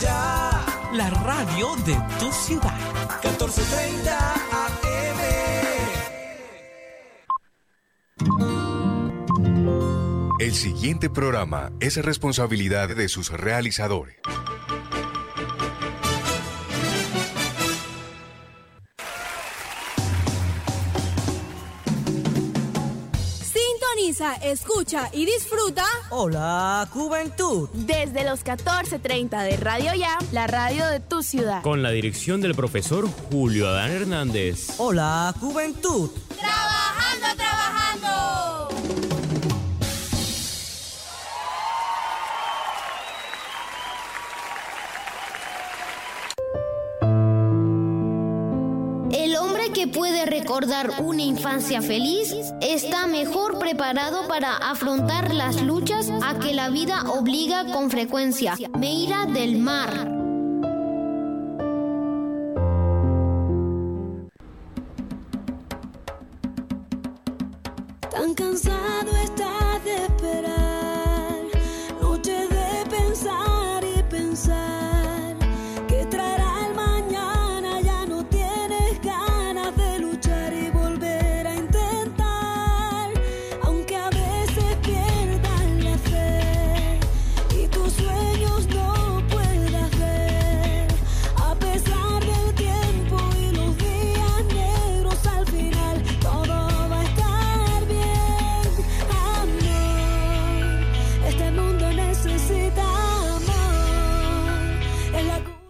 Ya. La radio de tu ciudad. 1430 AM. El siguiente programa es responsabilidad de sus realizadores. Escucha y disfruta. Hola, Juventud. Desde los 14:30 de Radio Ya, la radio de tu ciudad. Con la dirección del profesor Julio Adán Hernández. Hola, Juventud. Trabajando, recordar una infancia feliz está mejor preparado para afrontar las luchas a que la vida obliga con frecuencia. Meira del Mar. Tan cansado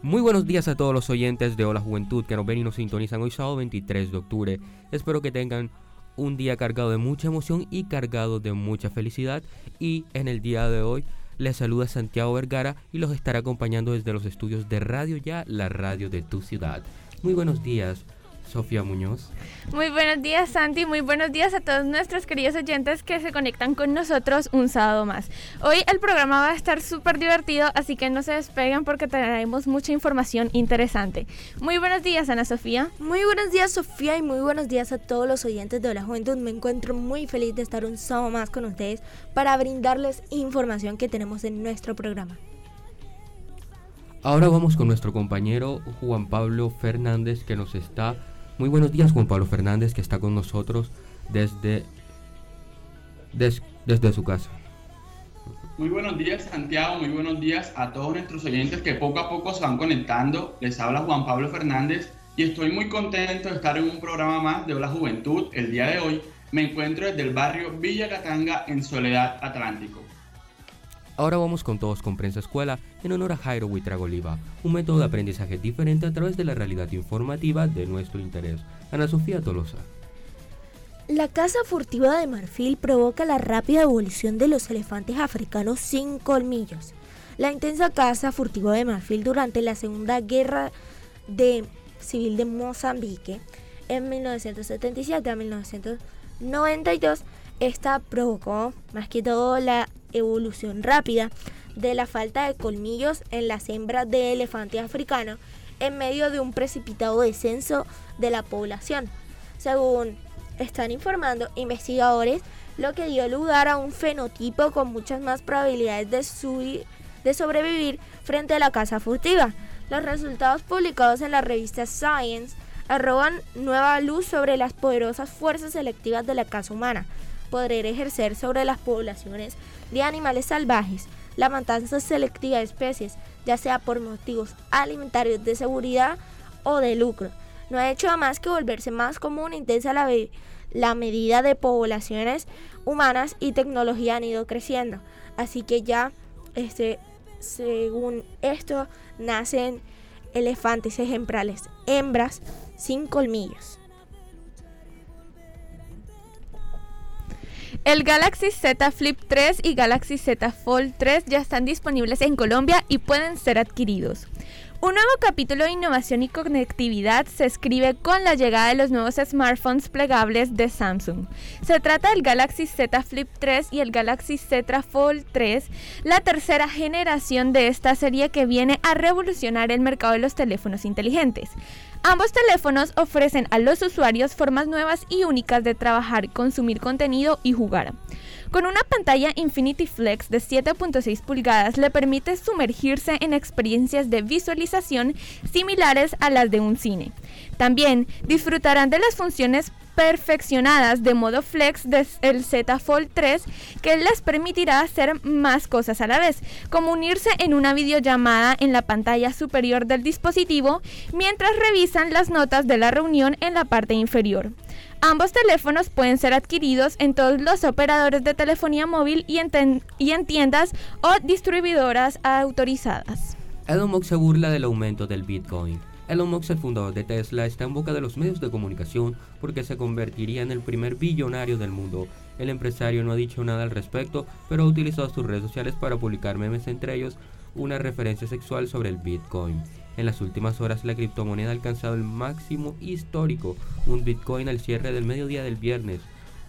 Muy buenos días a todos los oyentes de Hola Juventud que nos ven y nos sintonizan hoy sábado 23 de octubre. Espero que tengan un día cargado de mucha emoción y cargado de mucha felicidad. Y en el día de hoy les saluda Santiago Vergara y los estará acompañando desde los estudios de Radio Ya, la radio de tu ciudad. Muy buenos días. Sofía Muñoz. Muy buenos días Santi, muy buenos días a todos nuestros queridos oyentes que se conectan con nosotros un sábado más. Hoy el programa va a estar súper divertido, así que no se despeguen porque traeremos mucha información interesante. Muy buenos días Ana Sofía. Muy buenos días Sofía y muy buenos días a todos los oyentes de la juventud. Me encuentro muy feliz de estar un sábado más con ustedes para brindarles información que tenemos en nuestro programa. Ahora vamos con nuestro compañero Juan Pablo Fernández que nos está muy buenos días Juan Pablo Fernández que está con nosotros desde, desde su casa. Muy buenos días Santiago, muy buenos días a todos nuestros oyentes que poco a poco se van conectando. Les habla Juan Pablo Fernández y estoy muy contento de estar en un programa más de Hola Juventud. El día de hoy me encuentro desde el barrio Villa Catanga en Soledad Atlántico. Ahora vamos con Todos con Prensa Escuela en honor a Jairo Huitragoliva, un método de aprendizaje diferente a través de la realidad informativa de nuestro interés. Ana Sofía Tolosa. La caza furtiva de marfil provoca la rápida evolución de los elefantes africanos sin colmillos. La intensa caza furtiva de marfil durante la Segunda Guerra Civil de Mozambique en 1977 a 1992 esta provocó más que todo la evolución rápida de la falta de colmillos en las hembras de elefante africano en medio de un precipitado descenso de la población. Según están informando investigadores, lo que dio lugar a un fenotipo con muchas más probabilidades de, de sobrevivir frente a la caza furtiva. Los resultados publicados en la revista Science arroban nueva luz sobre las poderosas fuerzas selectivas de la caza humana, poder ejercer sobre las poblaciones de animales salvajes la matanza selectiva de especies, ya sea por motivos alimentarios de seguridad o de lucro. No ha hecho más que volverse más común e intensa la, la medida de poblaciones humanas y tecnología han ido creciendo. Así que ya, este, según esto, nacen elefantes ejemplares, hembras sin colmillos. El Galaxy Z Flip 3 y Galaxy Z Fold 3 ya están disponibles en Colombia y pueden ser adquiridos. Un nuevo capítulo de innovación y conectividad se escribe con la llegada de los nuevos smartphones plegables de Samsung. Se trata del Galaxy Z Flip 3 y el Galaxy Z Fold 3, la tercera generación de esta serie que viene a revolucionar el mercado de los teléfonos inteligentes. Ambos teléfonos ofrecen a los usuarios formas nuevas y únicas de trabajar, consumir contenido y jugar. Con una pantalla Infinity Flex de 7.6 pulgadas le permite sumergirse en experiencias de visualización similares a las de un cine. También disfrutarán de las funciones perfeccionadas de modo flex del Z Fold 3 que les permitirá hacer más cosas a la vez, como unirse en una videollamada en la pantalla superior del dispositivo mientras revisan las notas de la reunión en la parte inferior. Ambos teléfonos pueden ser adquiridos en todos los operadores de telefonía móvil y en, y en tiendas o distribuidoras autorizadas. Elon Musk se burla del aumento del Bitcoin. Elon Musk, el fundador de Tesla, está en boca de los medios de comunicación porque se convertiría en el primer billonario del mundo. El empresario no ha dicho nada al respecto, pero ha utilizado sus redes sociales para publicar memes, entre ellos una referencia sexual sobre el Bitcoin. En las últimas horas la criptomoneda ha alcanzado el máximo histórico. Un Bitcoin al cierre del mediodía del viernes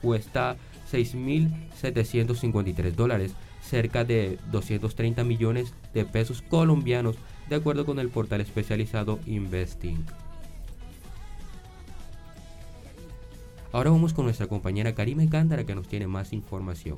cuesta 6.753 dólares, cerca de 230 millones de pesos colombianos, de acuerdo con el portal especializado Investing. Ahora vamos con nuestra compañera Karime Cándara que nos tiene más información.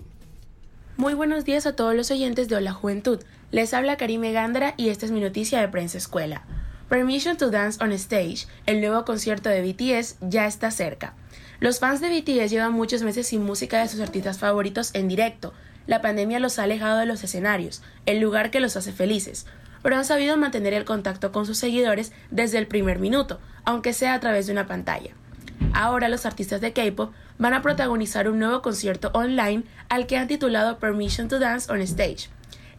Muy buenos días a todos los oyentes de Hola Juventud. Les habla Karime Gándara y esta es mi noticia de prensa escuela. Permission to Dance on Stage, el nuevo concierto de BTS, ya está cerca. Los fans de BTS llevan muchos meses sin música de sus artistas favoritos en directo. La pandemia los ha alejado de los escenarios, el lugar que los hace felices, pero han sabido mantener el contacto con sus seguidores desde el primer minuto, aunque sea a través de una pantalla. Ahora los artistas de K-pop van a protagonizar un nuevo concierto online al que han titulado Permission to Dance on Stage.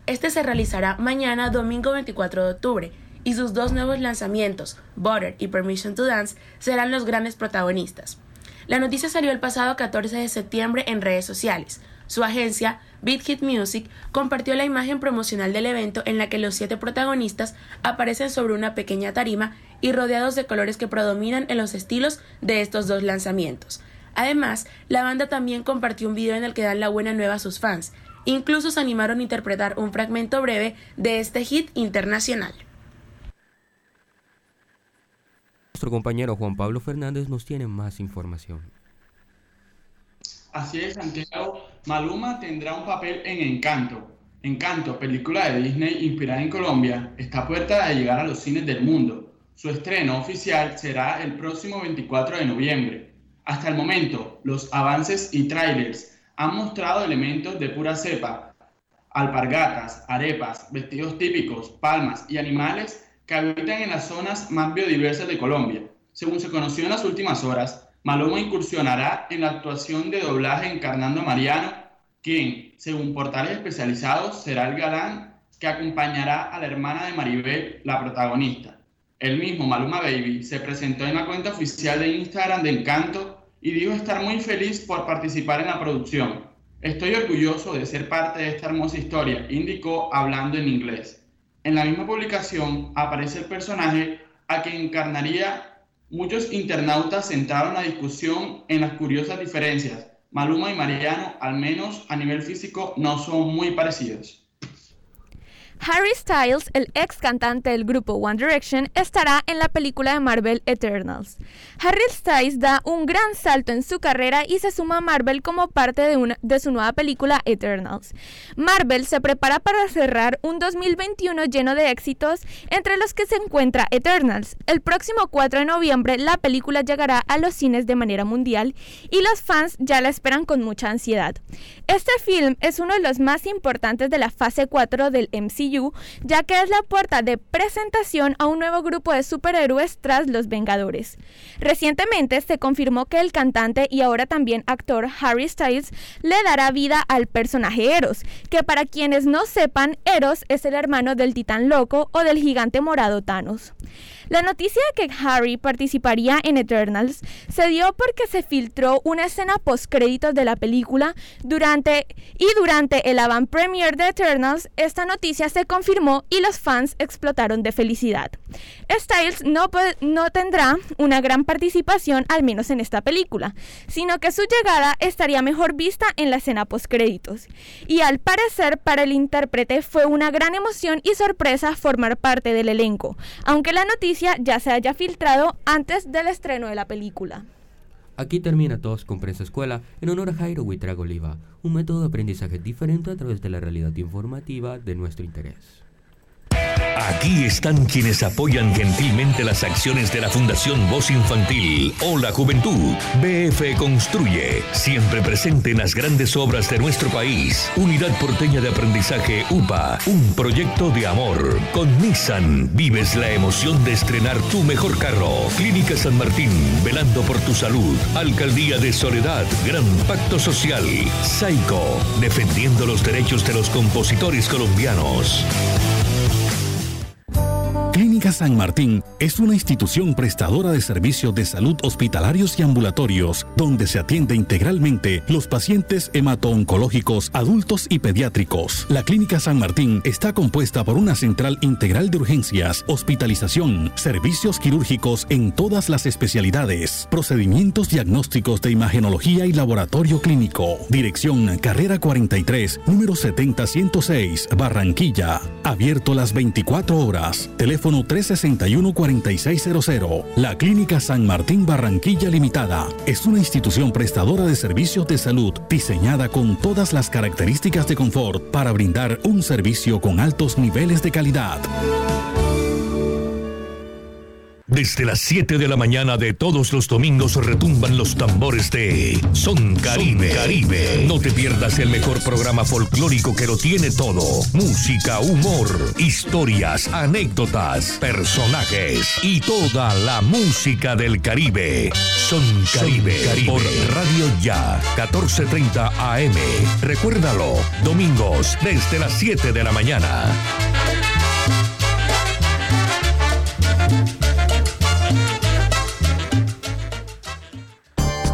Este se realizará mañana, domingo 24 de octubre, y sus dos nuevos lanzamientos, Butter y Permission to Dance, serán los grandes protagonistas. La noticia salió el pasado 14 de septiembre en redes sociales. Su agencia, Beat Hit Music, compartió la imagen promocional del evento en la que los siete protagonistas aparecen sobre una pequeña tarima y rodeados de colores que predominan en los estilos de estos dos lanzamientos. Además, la banda también compartió un video en el que dan la buena nueva a sus fans. Incluso se animaron a interpretar un fragmento breve de este hit internacional. Nuestro compañero Juan Pablo Fernández nos tiene más información. Así es, Santiago. Maluma tendrá un papel en Encanto. Encanto, película de Disney inspirada en Colombia, está a puerta de llegar a los cines del mundo. Su estreno oficial será el próximo 24 de noviembre. Hasta el momento, los avances y trailers han mostrado elementos de pura cepa, alpargatas, arepas, vestidos típicos, palmas y animales que habitan en las zonas más biodiversas de Colombia. Según se conoció en las últimas horas, Maluma incursionará en la actuación de doblaje encarnando a Mariano, quien, según portales especializados, será el galán que acompañará a la hermana de Maribel, la protagonista. El mismo Maluma Baby se presentó en la cuenta oficial de Instagram de Encanto y dijo estar muy feliz por participar en la producción. Estoy orgulloso de ser parte de esta hermosa historia, indicó hablando en inglés. En la misma publicación aparece el personaje a quien encarnaría Muchos internautas centraron la discusión en las curiosas diferencias. Maluma y Mariano, al menos a nivel físico, no son muy parecidos. Harry Styles, el ex cantante del grupo One Direction, estará en la película de Marvel Eternals. Harry Styles da un gran salto en su carrera y se suma a Marvel como parte de, una, de su nueva película Eternals. Marvel se prepara para cerrar un 2021 lleno de éxitos, entre los que se encuentra Eternals. El próximo 4 de noviembre la película llegará a los cines de manera mundial y los fans ya la esperan con mucha ansiedad. Este film es uno de los más importantes de la fase 4 del MCU ya que es la puerta de presentación a un nuevo grupo de superhéroes tras los Vengadores. Recientemente se confirmó que el cantante y ahora también actor Harry Styles le dará vida al personaje Eros, que para quienes no sepan, Eros es el hermano del titán loco o del gigante morado Thanos. La noticia de que Harry participaría en Eternals se dio porque se filtró una escena post créditos de la película durante y durante el avant premiere de Eternals esta noticia se confirmó y los fans explotaron de felicidad. Styles no, no tendrá una gran participación al menos en esta película, sino que su llegada estaría mejor vista en la escena post créditos. Y al parecer para el intérprete fue una gran emoción y sorpresa formar parte del elenco, aunque la noticia ya se haya filtrado antes del estreno de la película. Aquí termina todos con Prensa Escuela en honor a Jairo Huitrago Oliva, un método de aprendizaje diferente a través de la realidad informativa de nuestro interés. Aquí están quienes apoyan gentilmente las acciones de la Fundación Voz Infantil o la Juventud. BF Construye, siempre presente en las grandes obras de nuestro país. Unidad Porteña de Aprendizaje UPA, un proyecto de amor. Con Nissan, vives la emoción de estrenar tu mejor carro. Clínica San Martín, velando por tu salud. Alcaldía de Soledad, Gran Pacto Social. Saico, defendiendo los derechos de los compositores colombianos. Clínica San Martín es una institución prestadora de servicios de salud hospitalarios y ambulatorios, donde se atiende integralmente los pacientes hemato-oncológicos adultos y pediátricos. La Clínica San Martín está compuesta por una central integral de urgencias, hospitalización, servicios quirúrgicos en todas las especialidades, procedimientos diagnósticos de imagenología y laboratorio clínico. Dirección Carrera 43, número 70106, Barranquilla. Abierto las 24 horas. Teléfono 361-4600. La Clínica San Martín Barranquilla Limitada es una institución prestadora de servicios de salud diseñada con todas las características de confort para brindar un servicio con altos niveles de calidad. Desde las 7 de la mañana de todos los domingos retumban los tambores de Son Caribe. Caribe. No te pierdas el mejor programa folclórico que lo tiene todo. Música, humor, historias, anécdotas, personajes y toda la música del Caribe. Son Caribe. Por Radio Ya, 1430 AM. Recuérdalo, domingos desde las 7 de la mañana.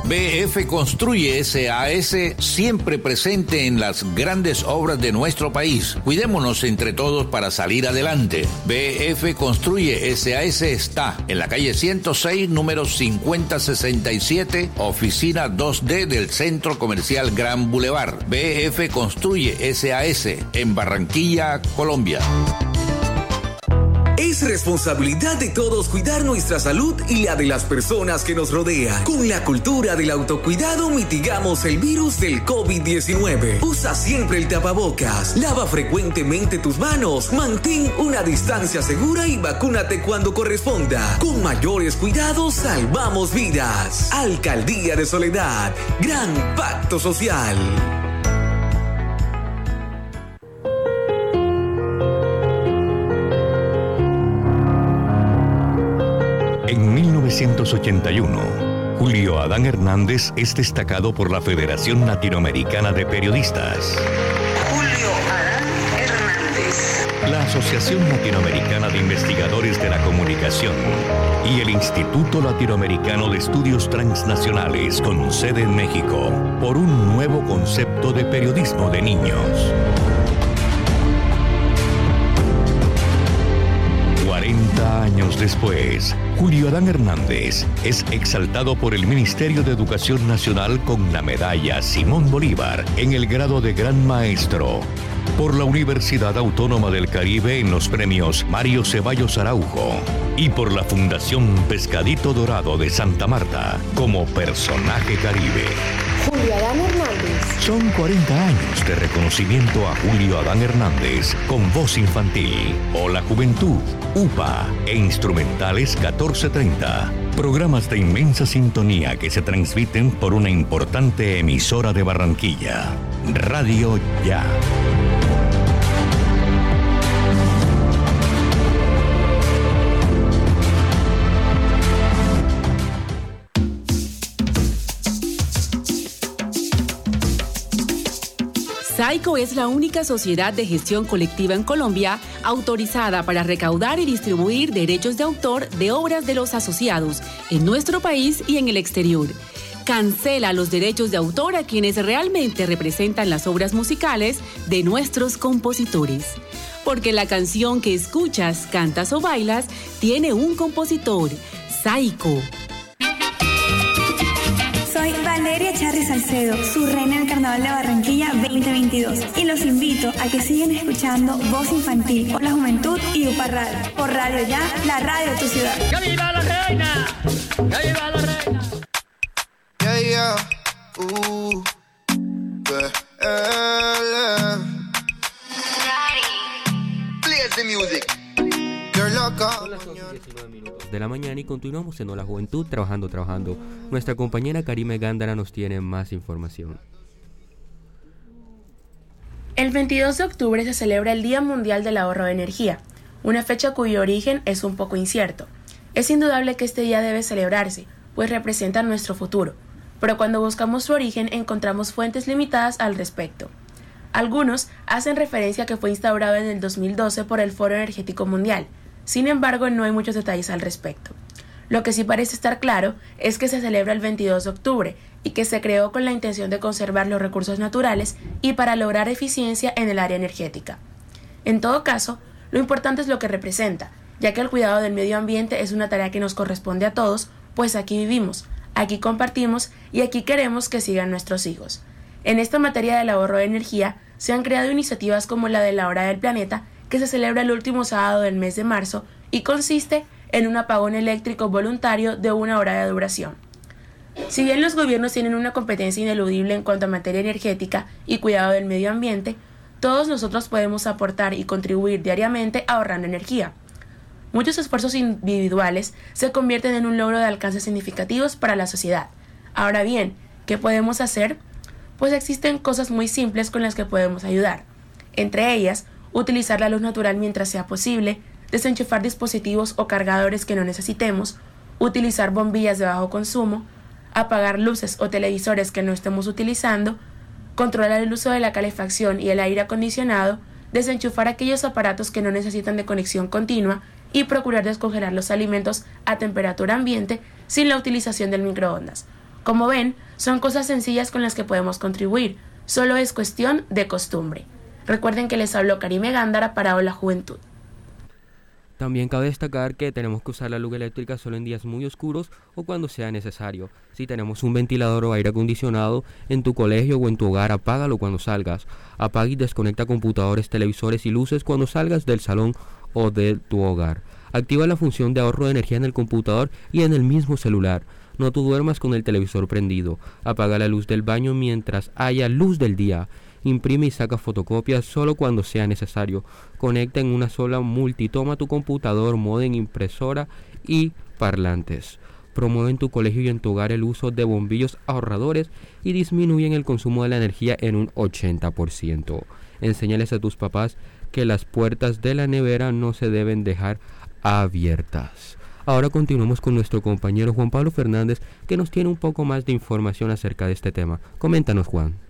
BF Construye SAS siempre presente en las grandes obras de nuestro país. Cuidémonos entre todos para salir adelante. BF Construye SAS está en la calle 106, número 5067, oficina 2D del Centro Comercial Gran Boulevard. BF Construye SAS en Barranquilla, Colombia. Es responsabilidad de todos cuidar nuestra salud y la de las personas que nos rodean. Con la cultura del autocuidado mitigamos el virus del COVID-19. Usa siempre el tapabocas, lava frecuentemente tus manos, mantén una distancia segura y vacúnate cuando corresponda. Con mayores cuidados salvamos vidas. Alcaldía de Soledad, Gran Pacto Social. 1981, Julio Adán Hernández es destacado por la Federación Latinoamericana de Periodistas. Julio Adán Hernández. La Asociación Latinoamericana de Investigadores de la Comunicación y el Instituto Latinoamericano de Estudios Transnacionales con sede en México por un nuevo concepto de periodismo de niños. Años después, Julio Adán Hernández es exaltado por el Ministerio de Educación Nacional con la medalla Simón Bolívar en el grado de Gran Maestro, por la Universidad Autónoma del Caribe en los premios Mario Ceballos Araujo y por la Fundación Pescadito Dorado de Santa Marta como personaje caribe. Julio Adán Hernández. Son 40 años de reconocimiento a Julio Adán Hernández con voz infantil o la juventud, UPA e instrumentales 1430. Programas de inmensa sintonía que se transmiten por una importante emisora de Barranquilla. Radio Ya. SAICO es la única sociedad de gestión colectiva en Colombia autorizada para recaudar y distribuir derechos de autor de obras de los asociados en nuestro país y en el exterior. Cancela los derechos de autor a quienes realmente representan las obras musicales de nuestros compositores. Porque la canción que escuchas, cantas o bailas tiene un compositor, SAICO. Soy Valeria Charri Salcedo, su reina del Carnaval de Barranquilla 2022. Y los invito a que sigan escuchando Voz Infantil por la Juventud y UPA Radio. Por Radio Ya, la radio de tu ciudad. ¡Que viva la reina! ¡Que viva la reina! Uh, BL. Play the music. Girl, loca. Son las 11 y 19 minutos de la mañana y continuamos en la Juventud trabajando, trabajando. Nuestra compañera Karime Gándara nos tiene más información. El 22 de octubre se celebra el Día Mundial del Ahorro de Energía, una fecha cuyo origen es un poco incierto. Es indudable que este día debe celebrarse, pues representa nuestro futuro, pero cuando buscamos su origen encontramos fuentes limitadas al respecto. Algunos hacen referencia a que fue instaurado en el 2012 por el Foro Energético Mundial, sin embargo no hay muchos detalles al respecto. Lo que sí parece estar claro es que se celebra el 22 de octubre y que se creó con la intención de conservar los recursos naturales y para lograr eficiencia en el área energética. En todo caso, lo importante es lo que representa, ya que el cuidado del medio ambiente es una tarea que nos corresponde a todos, pues aquí vivimos, aquí compartimos y aquí queremos que sigan nuestros hijos. En esta materia del ahorro de energía se han creado iniciativas como la de la Hora del Planeta, que se celebra el último sábado del mes de marzo y consiste en un apagón eléctrico voluntario de una hora de duración. Si bien los gobiernos tienen una competencia ineludible en cuanto a materia energética y cuidado del medio ambiente, todos nosotros podemos aportar y contribuir diariamente ahorrando energía. Muchos esfuerzos individuales se convierten en un logro de alcances significativos para la sociedad. Ahora bien, ¿qué podemos hacer? Pues existen cosas muy simples con las que podemos ayudar. Entre ellas, utilizar la luz natural mientras sea posible, desenchufar dispositivos o cargadores que no necesitemos, utilizar bombillas de bajo consumo, apagar luces o televisores que no estemos utilizando, controlar el uso de la calefacción y el aire acondicionado, desenchufar aquellos aparatos que no necesitan de conexión continua y procurar descongelar los alimentos a temperatura ambiente sin la utilización del microondas. Como ven, son cosas sencillas con las que podemos contribuir, solo es cuestión de costumbre. Recuerden que les habló Karime Gándara para Hola Juventud. También cabe destacar que tenemos que usar la luz eléctrica solo en días muy oscuros o cuando sea necesario. Si tenemos un ventilador o aire acondicionado en tu colegio o en tu hogar, apágalo cuando salgas. Apaga y desconecta computadores, televisores y luces cuando salgas del salón o de tu hogar. Activa la función de ahorro de energía en el computador y en el mismo celular. No tú duermas con el televisor prendido. Apaga la luz del baño mientras haya luz del día. Imprime y saca fotocopias solo cuando sea necesario. Conecta en una sola multitoma tu computador, modem, impresora y parlantes. Promueve en tu colegio y en tu hogar el uso de bombillos ahorradores y disminuyen el consumo de la energía en un 80%. Enséñales a tus papás que las puertas de la nevera no se deben dejar abiertas. Ahora continuamos con nuestro compañero Juan Pablo Fernández que nos tiene un poco más de información acerca de este tema. Coméntanos Juan.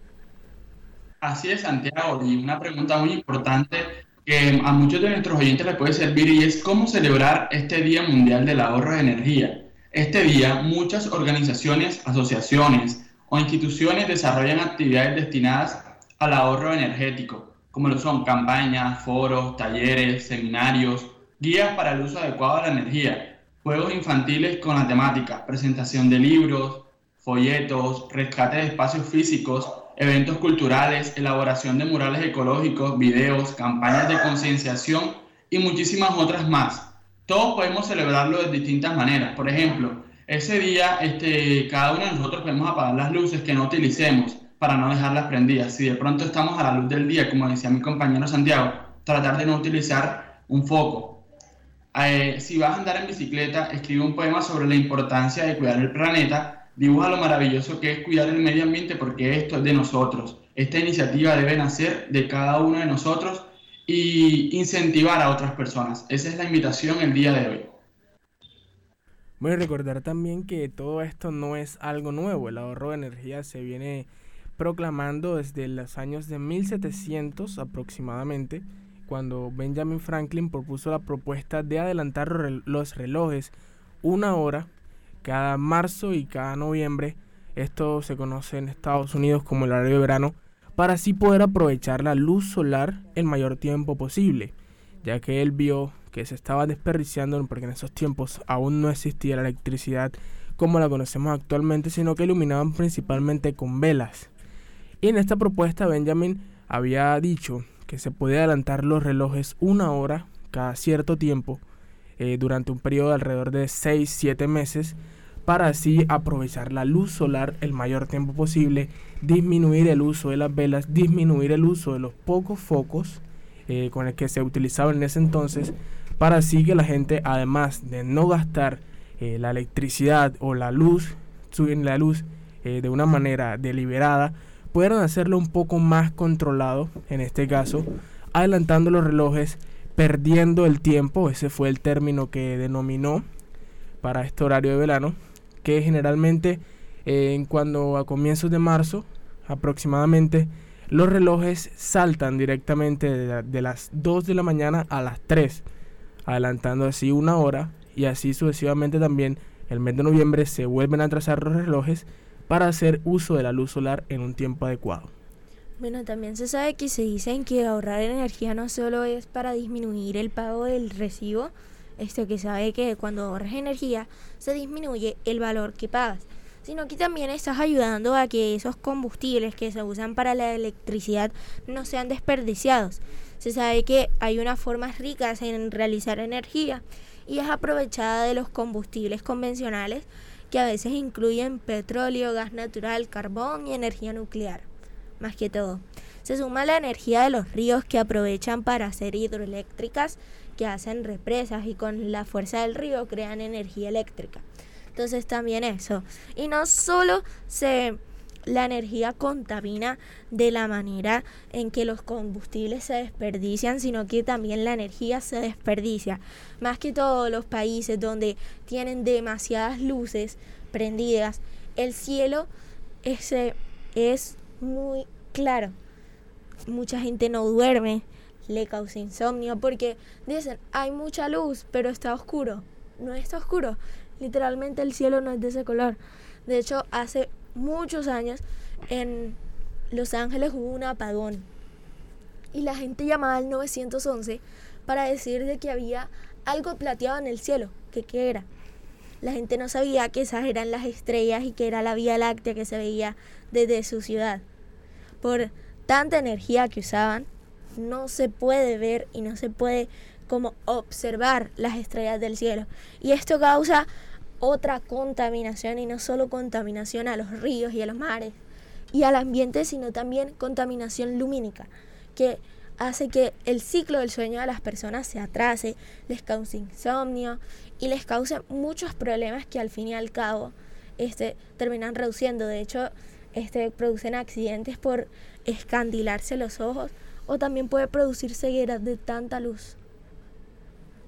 Así es, Santiago, y una pregunta muy importante que a muchos de nuestros oyentes les puede servir y es cómo celebrar este Día Mundial del Ahorro de Energía. Este día muchas organizaciones, asociaciones o instituciones desarrollan actividades destinadas al ahorro energético, como lo son campañas, foros, talleres, seminarios, guías para el uso adecuado de la energía, juegos infantiles con la temática, presentación de libros, folletos, rescate de espacios físicos, eventos culturales, elaboración de murales ecológicos, videos, campañas de concienciación y muchísimas otras más. Todos podemos celebrarlo de distintas maneras. Por ejemplo, ese día este, cada uno de nosotros podemos apagar las luces que no utilicemos para no dejarlas prendidas. Si de pronto estamos a la luz del día, como decía mi compañero Santiago, tratar de no utilizar un foco. Eh, si vas a andar en bicicleta, escribe un poema sobre la importancia de cuidar el planeta dibuja lo maravilloso que es cuidar el medio ambiente porque esto es de nosotros. Esta iniciativa debe nacer de cada uno de nosotros y incentivar a otras personas. Esa es la invitación el día de hoy. Voy a recordar también que todo esto no es algo nuevo. El ahorro de energía se viene proclamando desde los años de 1700 aproximadamente, cuando Benjamin Franklin propuso la propuesta de adelantar los relojes una hora cada marzo y cada noviembre. Esto se conoce en Estados Unidos como el horario de verano, para así poder aprovechar la luz solar el mayor tiempo posible, ya que él vio que se estaba desperdiciando porque en esos tiempos aún no existía la electricidad como la conocemos actualmente, sino que iluminaban principalmente con velas. Y en esta propuesta Benjamin había dicho que se podía adelantar los relojes una hora cada cierto tiempo eh, durante un periodo de alrededor de 6-7 meses para así aprovechar la luz solar el mayor tiempo posible, disminuir el uso de las velas, disminuir el uso de los pocos focos eh, con el que se utilizaban en ese entonces, para así que la gente, además de no gastar eh, la electricidad o la luz, suben la luz de una manera deliberada, puedan hacerlo un poco más controlado, en este caso, adelantando los relojes, perdiendo el tiempo, ese fue el término que denominó para este horario de verano, que generalmente en cuando a comienzos de marzo aproximadamente los relojes saltan directamente de, de, las 2 de la mañana a las 3, adelantando así una hora y así sucesivamente también el mes de noviembre se vuelven a trazar los relojes para hacer uso de la luz solar en un tiempo adecuado. Bueno, también se sabe que se dicen que ahorrar energía no solo es para disminuir el pago del recibo, esto que sabe que cuando ahorras energía se disminuye el valor que pagas, sino que también estás ayudando a que esos combustibles que se usan para la electricidad no sean desperdiciados. Se sabe que hay unas formas ricas en realizar energía y es aprovechada de los combustibles convencionales que a veces incluyen petróleo, gas natural, carbón y energía nuclear. Más que todo, se suma la energía de los ríos que aprovechan para hacer hidroeléctricas que hacen represas y con la fuerza del río crean energía eléctrica. Entonces también eso. Y no solo se la energía contamina de la manera en que los combustibles se desperdician, sino que también la energía se desperdicia. Más que todos los países donde tienen demasiadas luces prendidas, el cielo ese es muy claro. Mucha gente no duerme, le causa insomnio porque dicen, hay mucha luz, pero está oscuro. No está oscuro. Literalmente el cielo no es de ese color. De hecho, hace muchos años en Los Ángeles hubo un apagón y la gente llamaba al 911 para decir de que había algo plateado en el cielo, que qué era. La gente no sabía que esas eran las estrellas y que era la Vía Láctea que se veía desde su ciudad. Por tanta energía que usaban, no se puede ver y no se puede como observar las estrellas del cielo. Y esto causa otra contaminación y no solo contaminación a los ríos y a los mares y al ambiente, sino también contaminación lumínica, que hace que el ciclo del sueño de las personas se atrase, les cause insomnio y les cause muchos problemas que al fin y al cabo este, terminan reduciendo. De hecho, este, producen accidentes por escandilarse los ojos o también puede producir ceguera de tanta luz.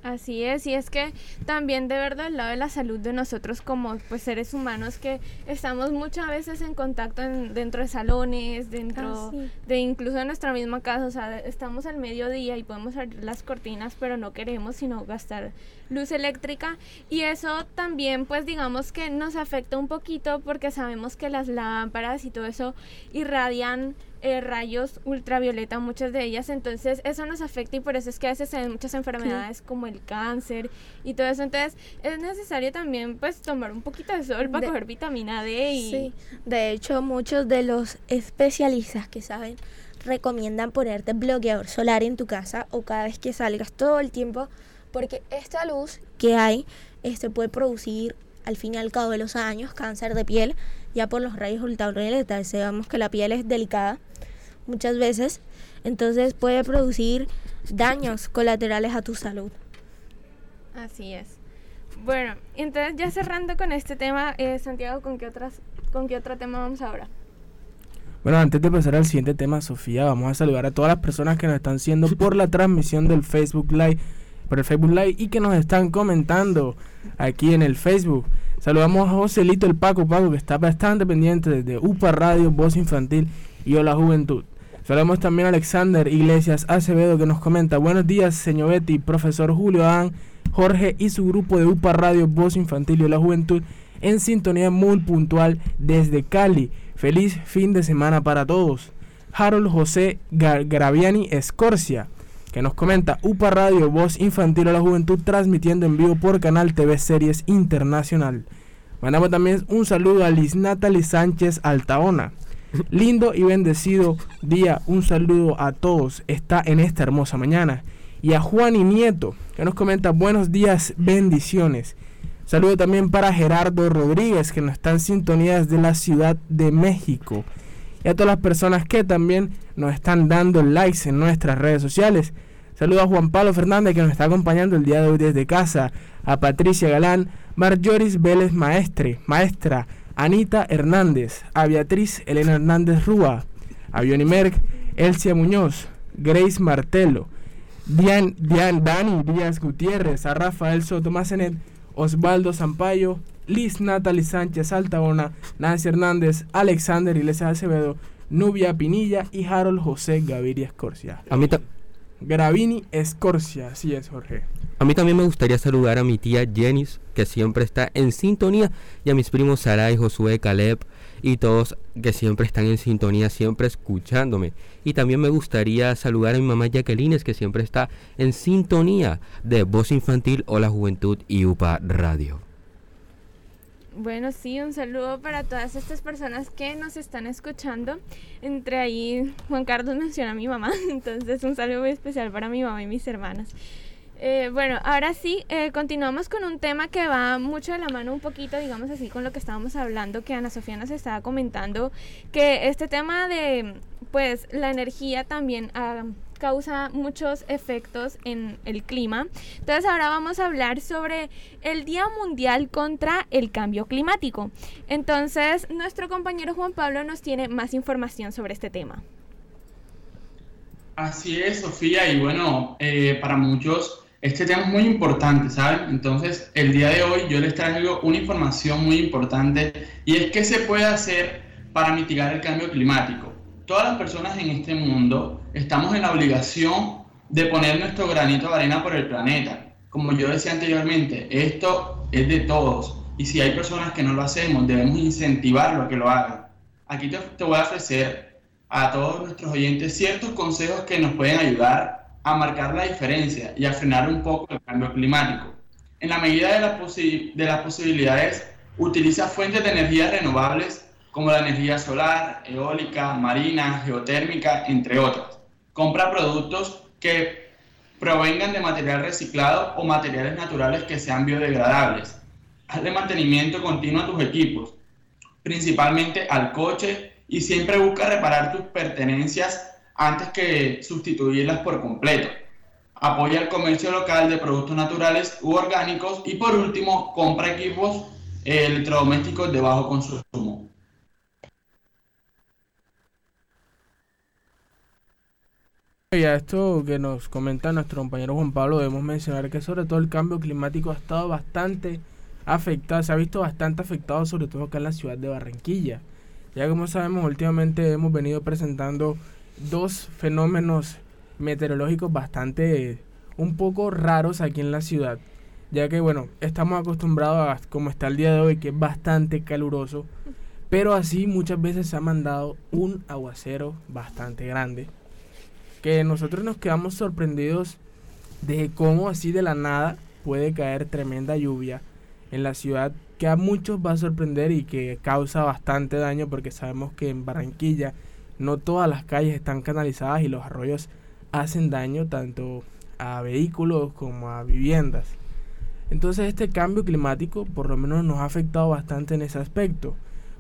Así es, y es que también de verdad el lado de la salud de nosotros como pues seres humanos que estamos muchas veces en contacto dentro de salones, dentro Ah, de incluso de nuestra misma casa, o sea, estamos al mediodía y podemos abrir las cortinas, pero no queremos sino gastar luz eléctrica y eso también pues digamos que nos afecta un poquito porque sabemos que las lámparas y todo eso irradian eh, rayos ultravioleta, muchas de ellas, entonces eso nos afecta y por eso es que a veces se ven muchas enfermedades como el cáncer y todo eso, entonces es necesario también pues tomar un poquito de sol para De- coger vitamina D y Sí, de hecho muchos de los especialistas que saben recomiendan ponerte bloqueador solar en tu casa o cada vez que salgas todo el tiempo porque esta luz que hay este puede producir al fin y al cabo de los años cáncer de piel ya por los rayos ultravioleta sabemos que la piel es delicada muchas veces entonces puede producir daños colaterales a tu salud Así es. Bueno, entonces ya cerrando con este tema, eh, Santiago, ¿con qué, otras, ¿con qué otro tema vamos ahora? Bueno, antes de pasar al siguiente tema, Sofía, vamos a saludar a todas las personas que nos están haciendo por la transmisión del Facebook Live, por el Facebook Live y que nos están comentando aquí en el Facebook. Saludamos a Joselito el Paco Paco, que está bastante pendiente desde UPA Radio, Voz Infantil y Hola Juventud. Saludamos también a Alexander Iglesias Acevedo, que nos comenta, buenos días, señor Betty, profesor Julio Adán, Jorge y su grupo de UPA Radio, Voz Infantil y Hola Juventud, en sintonía muy puntual desde Cali. Feliz fin de semana para todos. Harold José Gar- Graviani Escorcia, que nos comenta UPA Radio, Voz Infantil a la Juventud, transmitiendo en vivo por Canal TV Series Internacional. Mandamos también un saludo a Liz Natalie Sánchez Altaona. Lindo y bendecido día, un saludo a todos, está en esta hermosa mañana. Y a Juan y Nieto, que nos comenta buenos días, bendiciones. Saludo también para Gerardo Rodríguez, que nos está en sintonía desde la Ciudad de México. Y a todas las personas que también nos están dando likes en nuestras redes sociales. Saludo a Juan Pablo Fernández, que nos está acompañando el día de hoy desde casa. A Patricia Galán, Marjoris Vélez Maestre, Maestra, Anita Hernández, a Beatriz Elena Hernández Rúa, a Bioni Merck, Elcia Muñoz, Grace Martelo, Dian, Dian, Dani Díaz Gutiérrez, a Rafael Soto Macenet, Osvaldo Zampayo, Liz Natalie Sánchez Altaona, Nancy Hernández, Alexander Iglesias Acevedo, Nubia Pinilla y Harold José Gaviria Escorcia. A mí Gravini Escorcia, así es Jorge. A mí también me gustaría saludar a mi tía Jenis, que siempre está en sintonía, y a mis primos Saray, Josué, Caleb y todos que siempre están en sintonía, siempre escuchándome. Y también me gustaría saludar a mi mamá Jacqueline, que siempre está en sintonía de Voz Infantil o la Juventud y UPA Radio. Bueno, sí, un saludo para todas estas personas que nos están escuchando. Entre ahí, Juan Carlos menciona a mi mamá, entonces un saludo muy especial para mi mamá y mis hermanas. Eh, bueno, ahora sí, eh, continuamos con un tema que va mucho de la mano un poquito, digamos así, con lo que estábamos hablando, que Ana Sofía nos estaba comentando, que este tema de, pues, la energía también ah, causa muchos efectos en el clima. Entonces ahora vamos a hablar sobre el Día Mundial contra el Cambio Climático. Entonces, nuestro compañero Juan Pablo nos tiene más información sobre este tema. Así es, Sofía, y bueno, eh, para muchos este tema es muy importante, ¿saben? Entonces, el día de hoy yo les traigo una información muy importante y es qué se puede hacer para mitigar el cambio climático. Todas las personas en este mundo estamos en la obligación de poner nuestro granito de arena por el planeta. Como yo decía anteriormente, esto es de todos y si hay personas que no lo hacemos, debemos incentivarlo a que lo hagan. Aquí te, te voy a ofrecer a todos nuestros oyentes ciertos consejos que nos pueden ayudar a marcar la diferencia y a frenar un poco el cambio climático. En la medida de, la de las posibilidades, utiliza fuentes de energía renovables como la energía solar, eólica, marina, geotérmica, entre otras. Compra productos que provengan de material reciclado o materiales naturales que sean biodegradables. Hazle mantenimiento continuo a tus equipos, principalmente al coche, y siempre busca reparar tus pertenencias antes que sustituirlas por completo. Apoya el comercio local de productos naturales u orgánicos y por último, compra equipos electrodomésticos de bajo consumo. Y a esto que nos comenta nuestro compañero Juan Pablo, debemos mencionar que sobre todo el cambio climático ha estado bastante afectado, se ha visto bastante afectado sobre todo acá en la ciudad de Barranquilla. Ya como sabemos, últimamente hemos venido presentando dos fenómenos meteorológicos bastante un poco raros aquí en la ciudad, ya que bueno, estamos acostumbrados a como está el día de hoy, que es bastante caluroso, pero así muchas veces se ha mandado un aguacero bastante grande, que nosotros nos quedamos sorprendidos de cómo así de la nada puede caer tremenda lluvia en la ciudad que a muchos va a sorprender y que causa bastante daño porque sabemos que en Barranquilla no todas las calles están canalizadas y los arroyos hacen daño tanto a vehículos como a viviendas. Entonces este cambio climático por lo menos nos ha afectado bastante en ese aspecto.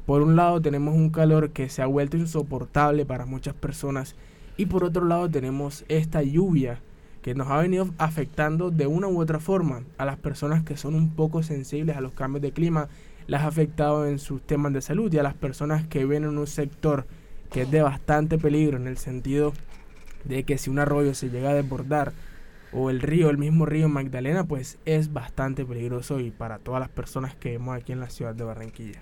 Por un lado tenemos un calor que se ha vuelto insoportable para muchas personas y por otro lado tenemos esta lluvia que nos ha venido afectando de una u otra forma a las personas que son un poco sensibles a los cambios de clima, las ha afectado en sus temas de salud y a las personas que ven en un sector que es de bastante peligro en el sentido de que si un arroyo se llega a desbordar o el río, el mismo río Magdalena, pues es bastante peligroso y para todas las personas que vemos aquí en la ciudad de Barranquilla.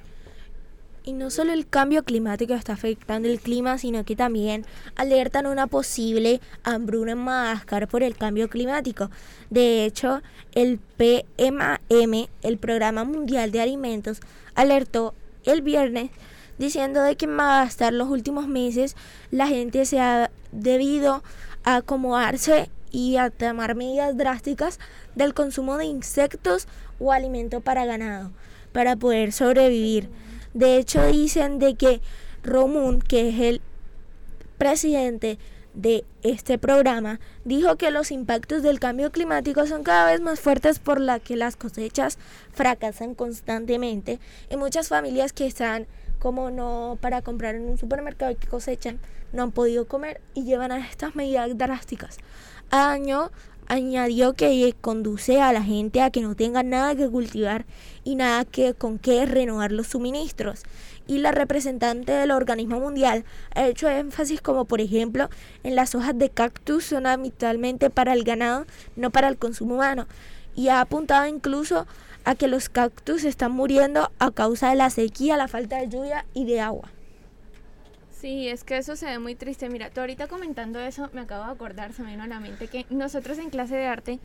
Y no solo el cambio climático está afectando el clima, sino que también alertan una posible hambruna en Madagascar por el cambio climático. De hecho, el PMAM, el Programa Mundial de Alimentos, alertó el viernes diciendo de que en Madagascar los últimos meses la gente se ha debido a acomodarse y a tomar medidas drásticas del consumo de insectos o alimento para ganado para poder sobrevivir. De hecho dicen de que Romun, que es el presidente de este programa, dijo que los impactos del cambio climático son cada vez más fuertes por la que las cosechas fracasan constantemente y muchas familias que están como no para comprar en un supermercado y que cosechan no han podido comer y llevan a estas medidas drásticas. Año añadió que conduce a la gente a que no tenga nada que cultivar y nada que con qué renovar los suministros. Y la representante del organismo mundial ha hecho énfasis como por ejemplo en las hojas de cactus son habitualmente para el ganado, no para el consumo humano. Y ha apuntado incluso a que los cactus están muriendo a causa de la sequía, la falta de lluvia y de agua. Sí, es que eso se ve muy triste. Mira, tú ahorita comentando eso, me acabo de acordar, se me vino a la mente que nosotros en clase de arte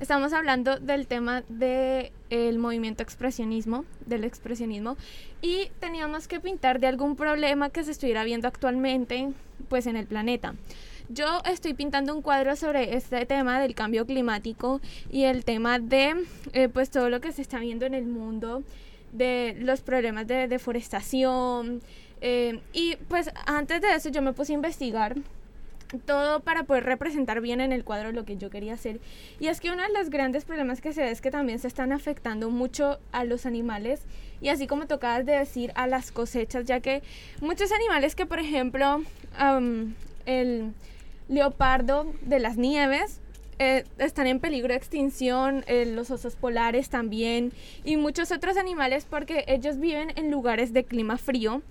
estamos hablando del tema del movimiento expresionismo, del expresionismo, y teníamos que pintar de algún problema que se estuviera viendo actualmente, pues en el planeta. Yo estoy pintando un cuadro sobre este tema del cambio climático y el tema de, eh, pues todo lo que se está viendo en el mundo, de los problemas de deforestación eh, y pues antes de eso yo me puse a investigar todo para poder representar bien en el cuadro lo que yo quería hacer. Y es que uno de los grandes problemas que se ve es que también se están afectando mucho a los animales y así como tocabas de decir a las cosechas, ya que muchos animales que por ejemplo el leopardo de las nieves eh, están en peligro de extinción, eh, los osos polares también y muchos otros animales porque ellos viven en lugares de clima frío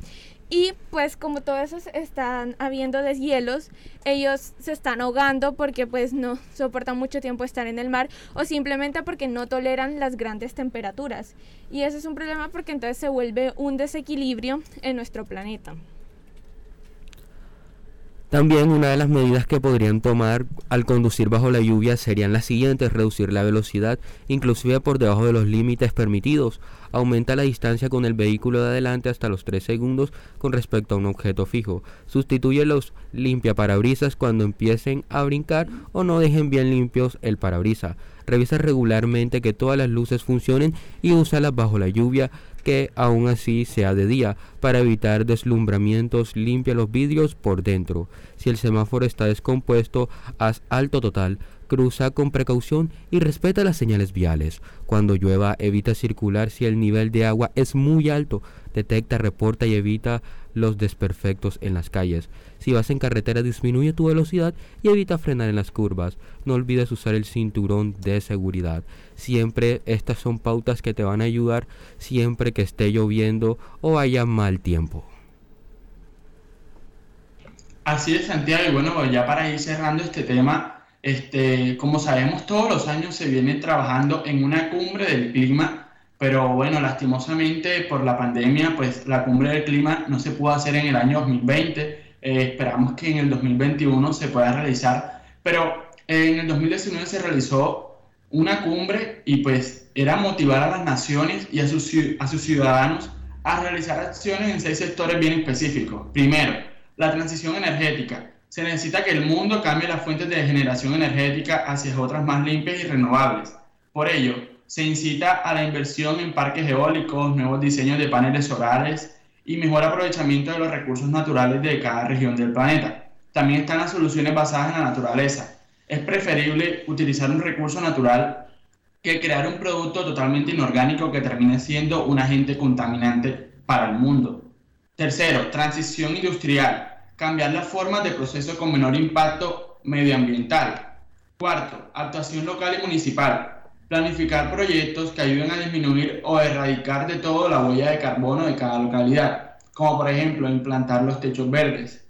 y pues como todos esos están habiendo deshielos, ellos se están ahogando porque pues no soportan mucho tiempo estar en el mar o simplemente porque no toleran las grandes temperaturas. Y eso es un problema porque entonces se vuelve un desequilibrio en nuestro planeta. También una de las medidas que podrían tomar al conducir bajo la lluvia serían las siguientes, reducir la velocidad, inclusive por debajo de los límites permitidos, aumenta la distancia con el vehículo de adelante hasta los 3 segundos con respecto a un objeto fijo, sustituye los limpia parabrisas cuando empiecen a brincar o no dejen bien limpios el parabrisa, revisa regularmente que todas las luces funcionen y úsalas bajo la lluvia, que aún así sea de día. Para evitar deslumbramientos, limpia los vidrios por dentro. Si el semáforo está descompuesto, haz alto total. Cruza con precaución y respeta las señales viales. Cuando llueva, evita circular si el nivel de agua es muy alto. Detecta, reporta y evita los desperfectos en las calles. Si vas en carretera, disminuye tu velocidad y evita frenar en las curvas. No olvides usar el cinturón de seguridad. Siempre estas son pautas que te van a ayudar siempre que esté lloviendo o haya mal tiempo. Así es, Santiago. Y bueno, ya para ir cerrando este tema, este, como sabemos, todos los años se viene trabajando en una cumbre del clima pero bueno, lastimosamente por la pandemia, pues la cumbre del clima no se pudo hacer en el año 2020. Eh, esperamos que en el 2021 se pueda realizar, pero en el 2019 se realizó una cumbre y pues era motivar a las naciones y a sus, a sus ciudadanos a realizar acciones en seis sectores bien específicos. Primero, la transición energética. Se necesita que el mundo cambie las fuentes de generación energética hacia otras más limpias y renovables. Por ello, se incita a la inversión en parques eólicos, nuevos diseños de paneles solares y mejor aprovechamiento de los recursos naturales de cada región del planeta. También están las soluciones basadas en la naturaleza. Es preferible utilizar un recurso natural que crear un producto totalmente inorgánico que termine siendo un agente contaminante para el mundo. Tercero, transición industrial. Cambiar las formas de proceso con menor impacto medioambiental. Cuarto, actuación local y municipal planificar proyectos que ayuden a disminuir o erradicar de todo la huella de carbono de cada localidad, como por ejemplo implantar los techos verdes.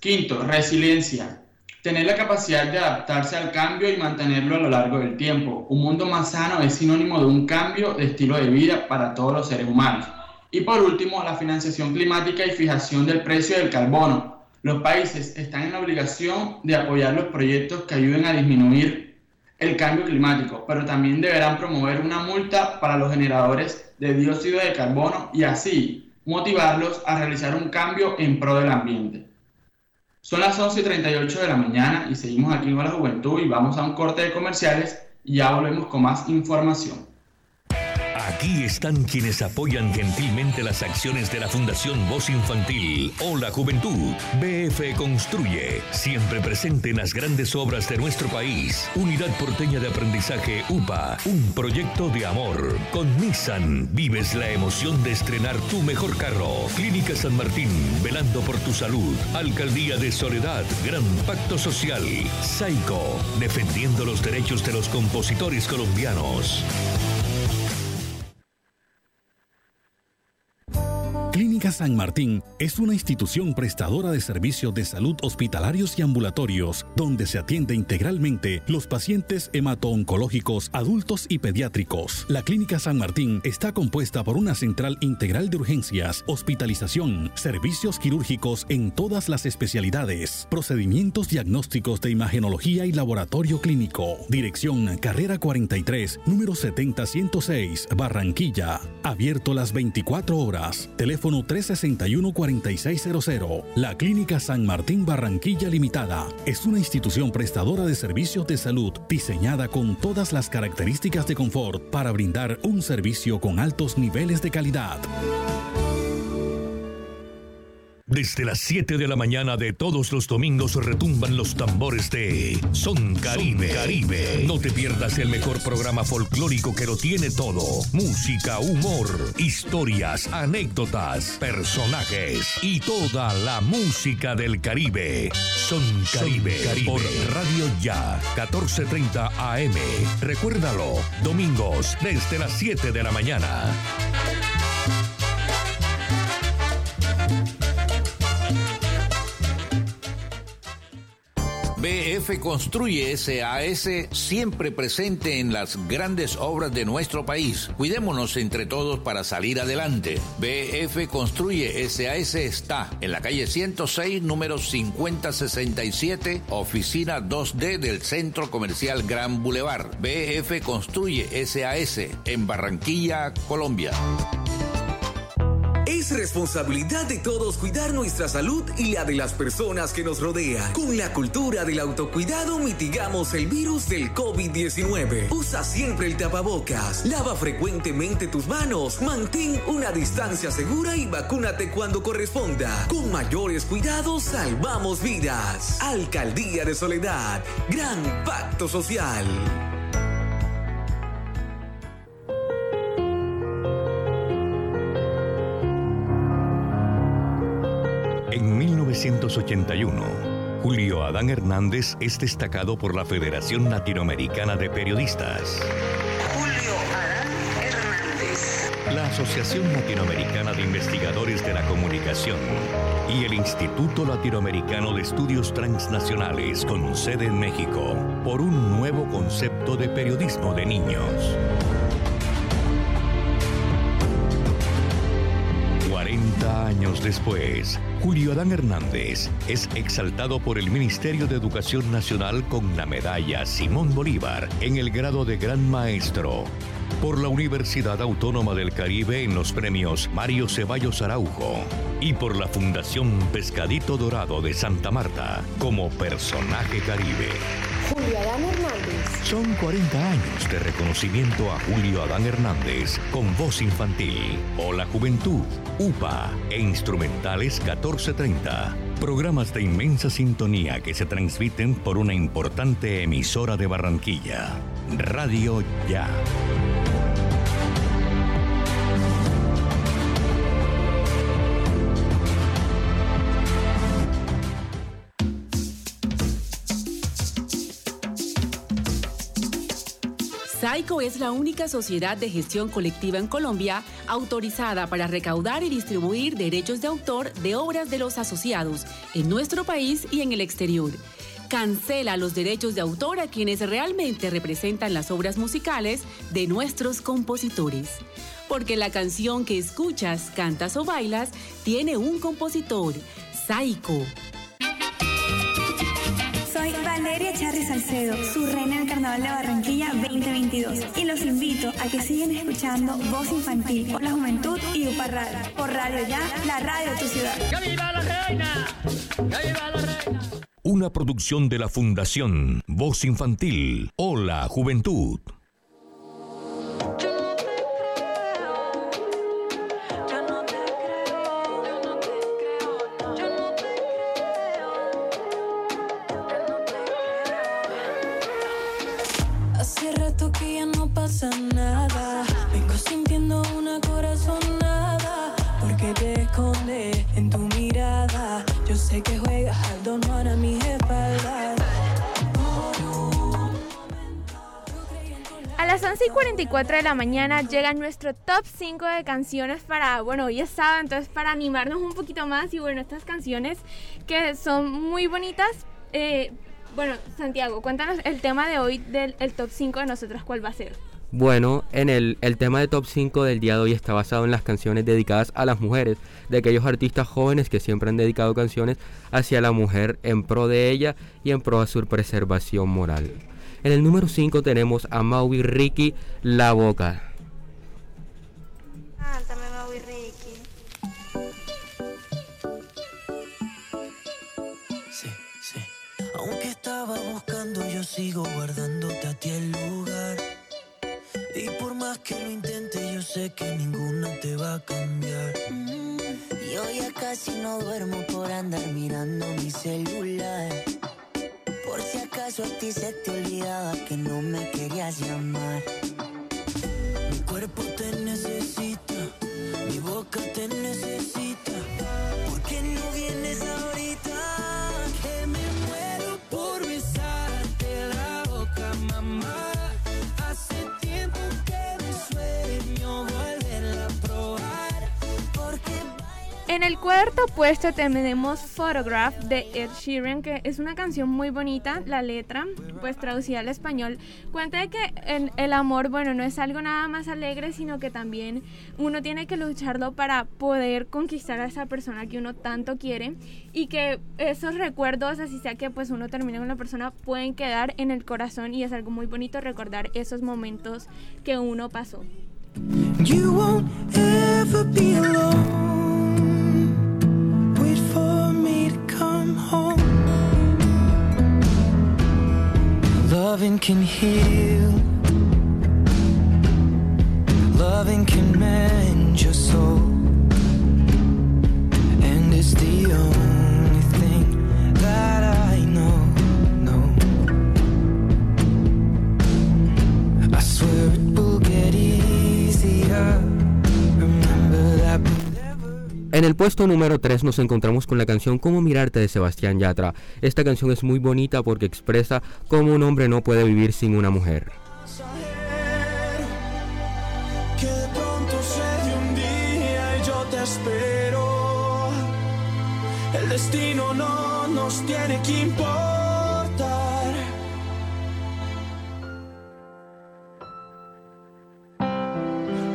quinto, resiliencia. Tener la capacidad de adaptarse al cambio y mantenerlo a lo largo del tiempo. Un mundo más sano es sinónimo de un cambio de estilo de vida para todos los seres humanos. Y por último, la financiación climática y fijación del precio del carbono. Los países están en la obligación de apoyar los proyectos que ayuden a disminuir el cambio climático, pero también deberán promover una multa para los generadores de dióxido de carbono y así motivarlos a realizar un cambio en pro del ambiente. Son las 11.38 de la mañana y seguimos aquí con la juventud y vamos a un corte de comerciales y ya volvemos con más información. Aquí están quienes apoyan gentilmente las acciones de la Fundación Voz Infantil o la Juventud. BF Construye, siempre presente en las grandes obras de nuestro país. Unidad Porteña de Aprendizaje UPA, un proyecto de amor. Con Nissan, vives la emoción de estrenar tu mejor carro. Clínica San Martín, velando por tu salud. Alcaldía de Soledad, Gran Pacto Social. Saico, defendiendo los derechos de los compositores colombianos. San Martín es una institución prestadora de servicios de salud hospitalarios y ambulatorios, donde se atiende integralmente los pacientes hemato-oncológicos adultos y pediátricos. La Clínica San Martín está compuesta por una central integral de urgencias, hospitalización, servicios quirúrgicos en todas las especialidades, procedimientos diagnósticos de imagenología y laboratorio clínico. Dirección Carrera 43, número 70106, Barranquilla. Abierto las 24 horas. Teléfono 361-4600. La Clínica San Martín Barranquilla Limitada es una institución prestadora de servicios de salud diseñada con todas las características de confort para brindar un servicio con altos niveles de calidad. Desde las 7 de la mañana de todos los domingos retumban los tambores de Son Caribe. Son Caribe. No te pierdas el mejor programa folclórico que lo tiene todo. Música, humor, historias, anécdotas, personajes y toda la música del Caribe. Son Caribe. Son Caribe. Por Radio Ya, 1430 AM. Recuérdalo, domingos desde las 7 de la mañana. BF Construye SAS siempre presente en las grandes obras de nuestro país. Cuidémonos entre todos para salir adelante. BF Construye SAS está en la calle 106, número 5067, oficina 2D del Centro Comercial Gran Boulevard. BF Construye SAS en Barranquilla, Colombia. Es responsabilidad de todos cuidar nuestra salud y la de las personas que nos rodean. Con la cultura del autocuidado mitigamos el virus del COVID-19. Usa siempre el tapabocas, lava frecuentemente tus manos, mantén una distancia segura y vacúnate cuando corresponda. Con mayores cuidados salvamos vidas. Alcaldía de Soledad, Gran Pacto Social. 1981, Julio Adán Hernández es destacado por la Federación Latinoamericana de Periodistas. Julio Adán Hernández. la Asociación Latinoamericana de Investigadores de la Comunicación y el Instituto Latinoamericano de Estudios Transnacionales con sede en México por un nuevo concepto de periodismo de niños. 40 años después, Julio Adán Hernández es exaltado por el Ministerio de Educación Nacional con la medalla Simón Bolívar en el grado de Gran Maestro. Por la Universidad Autónoma del Caribe en los premios Mario Ceballos Araujo y por la Fundación Pescadito Dorado de Santa Marta como personaje caribe. Julio Adán. Son 40 años de reconocimiento a Julio Adán Hernández con voz infantil. Hola Juventud, UPA e Instrumentales 1430. Programas de inmensa sintonía que se transmiten por una importante emisora de Barranquilla. Radio Ya. SAICO es la única sociedad de gestión colectiva en Colombia autorizada para recaudar y distribuir derechos de autor de obras de los asociados en nuestro país y en el exterior. Cancela los derechos de autor a quienes realmente representan las obras musicales de nuestros compositores. Porque la canción que escuchas, cantas o bailas tiene un compositor, SAICO. Soy Valeria Charri Salcedo, su reina del Carnaval de Barranquilla 2022. Y los invito a que sigan escuchando Voz Infantil por la Juventud y UPA Radio. Por Radio Ya, la radio de tu ciudad. ¡Que viva la reina! ¡Que viva la reina! Una producción de la Fundación Voz Infantil. Hola Juventud. A mis espaldas. A las 11 y 44 de la mañana llega nuestro top 5 de canciones para, bueno, hoy es sábado, entonces para animarnos un poquito más. Y bueno, estas canciones que son muy bonitas. eh, bueno, Santiago, cuéntanos el tema de hoy del el top 5 de nosotros, ¿cuál va a ser? Bueno, en el, el tema de top 5 del día de hoy está basado en las canciones dedicadas a las mujeres, de aquellos artistas jóvenes que siempre han dedicado canciones hacia la mujer en pro de ella y en pro de su preservación moral. En el número 5 tenemos a Maui Ricky La Boca. Cántame, Maui Ricky. Sí, sí. Aunque estaba buscando, yo sigo guardándote a ti el lugar. Y por más que lo intente, yo sé que ninguna te va a cambiar. Mm, Yo ya casi no duermo por andar mirando mi celular. Por si acaso a ti se te olvidaba que no me querías llamar. Mi cuerpo te necesita, mi boca te necesita. En el cuarto puesto tenemos Photograph de Ed Sheeran, que es una canción muy bonita, la letra, pues traducida al español, cuenta de que el, el amor, bueno, no es algo nada más alegre, sino que también uno tiene que lucharlo para poder conquistar a esa persona que uno tanto quiere y que esos recuerdos, así sea que pues uno termine con la persona, pueden quedar en el corazón y es algo muy bonito recordar esos momentos que uno pasó. You won't ever be alone. Loving can heal. Loving can mend your soul. And it's the only En el puesto número 3 nos encontramos con la canción Cómo mirarte de Sebastián Yatra. Esta canción es muy bonita porque expresa cómo un hombre no puede vivir sin una mujer. El destino no nos tiene que importar.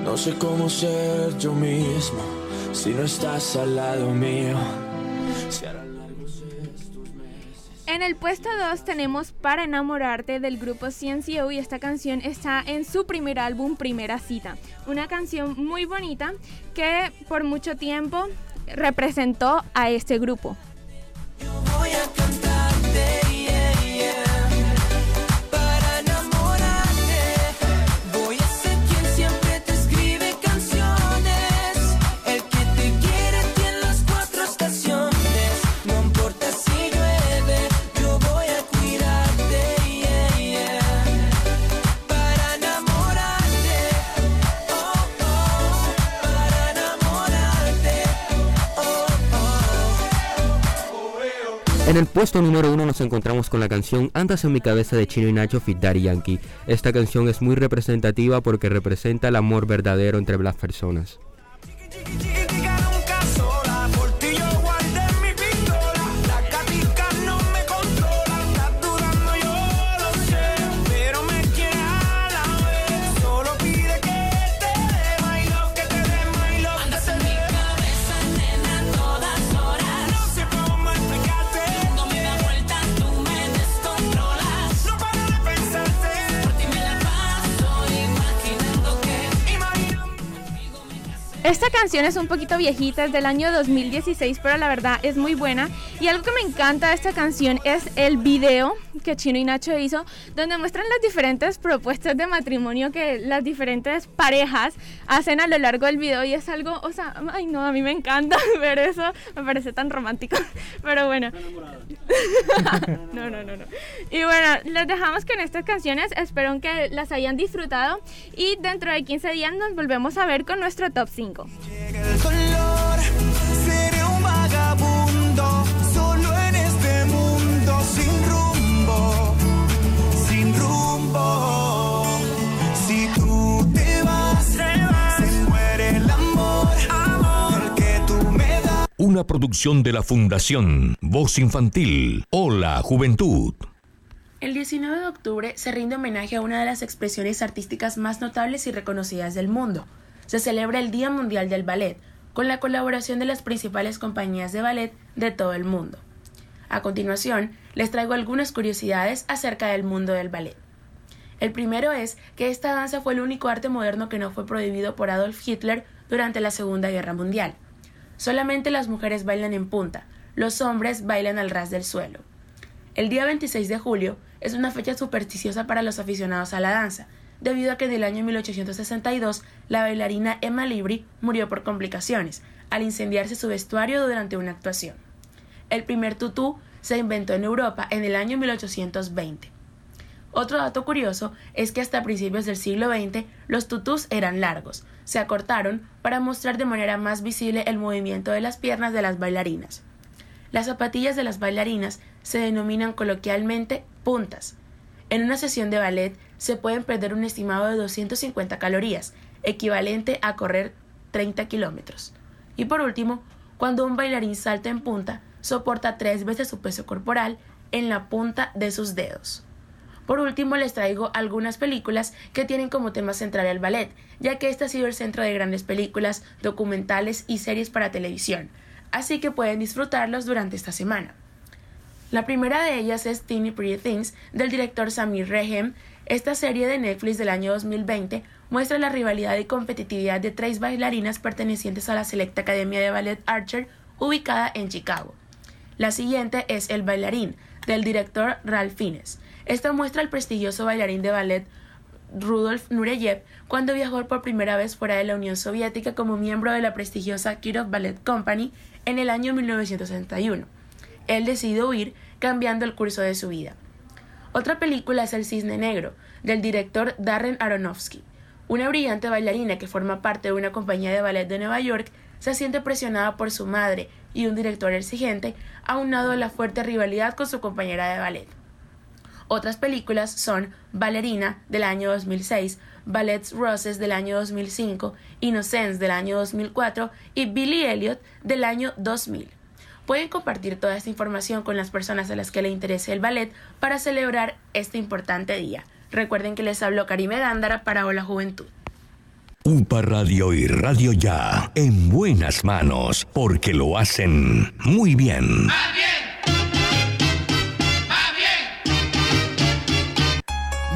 No sé cómo ser yo mismo si no estás al lado mío. Si harán largos estos meses. En el puesto 2 tenemos Para enamorarte del grupo CNCO y esta canción está en su primer álbum Primera Cita. Una canción muy bonita que por mucho tiempo representó a este grupo. Voy a cantarte, el puesto número 1 nos encontramos con la canción Andas en mi cabeza de Chino y Nacho Fit Daddy Yankee. Esta canción es muy representativa porque representa el amor verdadero entre las personas. Esta canción es un poquito viejita, es del año 2016, pero la verdad es muy buena Y algo que me encanta de esta canción es el video que Chino y Nacho hizo, donde muestran las diferentes propuestas de matrimonio que las diferentes parejas hacen a lo largo del video y es algo, o sea, ay no, a mí me encanta ver eso, me parece tan romántico, pero bueno. no, no, no, no. Y bueno, les dejamos con estas canciones, espero que las hayan disfrutado y dentro de 15 días nos volvemos a ver con nuestro top 5. El color. Seré un vagabundo solo en este mundo sin rumbo, sin rumbo. Si tú te vas, se muere el amor, amor que tú me das. Una producción de la Fundación Voz Infantil. Hola, Juventud. El 19 de octubre se rinde homenaje a una de las expresiones artísticas más notables y reconocidas del mundo. Se celebra el Día Mundial del Ballet, con la colaboración de las principales compañías de ballet de todo el mundo. A continuación, les traigo algunas curiosidades acerca del mundo del ballet. El primero es que esta danza fue el único arte moderno que no fue prohibido por Adolf Hitler durante la Segunda Guerra Mundial. Solamente las mujeres bailan en punta, los hombres bailan al ras del suelo. El día 26 de julio es una fecha supersticiosa para los aficionados a la danza, debido a que en el año 1862 la bailarina Emma Libri murió por complicaciones al incendiarse su vestuario durante una actuación. El primer tutú se inventó en Europa en el año 1820. Otro dato curioso es que hasta principios del siglo XX los tutús eran largos, se acortaron para mostrar de manera más visible el movimiento de las piernas de las bailarinas. Las zapatillas de las bailarinas se denominan coloquialmente puntas. En una sesión de ballet se pueden perder un estimado de 250 calorías, equivalente a correr 30 kilómetros. Y por último, cuando un bailarín salta en punta, soporta tres veces su peso corporal en la punta de sus dedos. Por último, les traigo algunas películas que tienen como tema central el ballet, ya que este ha sido el centro de grandes películas, documentales y series para televisión, así que pueden disfrutarlos durante esta semana. La primera de ellas es Teeny Pretty Things, del director Samir Rehem. Esta serie de Netflix del año 2020 muestra la rivalidad y competitividad de tres bailarinas pertenecientes a la selecta Academia de Ballet Archer, ubicada en Chicago. La siguiente es El bailarín, del director Ralph Fiennes. Esta muestra al prestigioso bailarín de ballet Rudolf Nureyev cuando viajó por primera vez fuera de la Unión Soviética como miembro de la prestigiosa Kirov Ballet Company en el año 1961. Él decidió huir, cambiando el curso de su vida. Otra película es El Cisne Negro, del director Darren Aronofsky. Una brillante bailarina que forma parte de una compañía de ballet de Nueva York se siente presionada por su madre y un director exigente, aunado a la fuerte rivalidad con su compañera de ballet. Otras películas son Ballerina del año 2006, Ballets Roses del año 2005, Innocence del año 2004 y Billy Elliot del año 2000. Pueden compartir toda esta información con las personas a las que le interese el ballet para celebrar este importante día. Recuerden que les habló Karime Gándara para Hola Juventud. UPA Radio y Radio Ya en buenas manos porque lo hacen muy bien.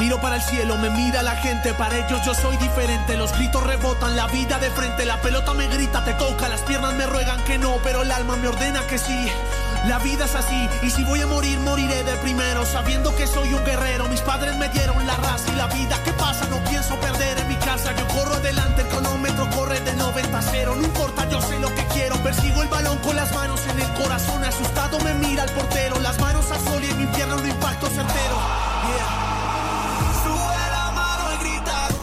Miro para el cielo, me mira la gente, para ellos yo soy diferente. Los gritos rebotan, la vida de frente, la pelota me grita, te toca, las piernas me ruegan que no, pero el alma me ordena que sí. La vida es así, y si voy a morir, moriré de primero, sabiendo que soy un guerrero. Mis padres me dieron la raza y la vida. ¿Qué pasa? No pienso perder en mi casa. Yo corro adelante, el cronómetro corre de 90 a 0. No importa, yo sé lo que quiero. Persigo el balón con las manos en el corazón. Asustado me mira el portero, las manos al sol y en mi pierna un impacto certero.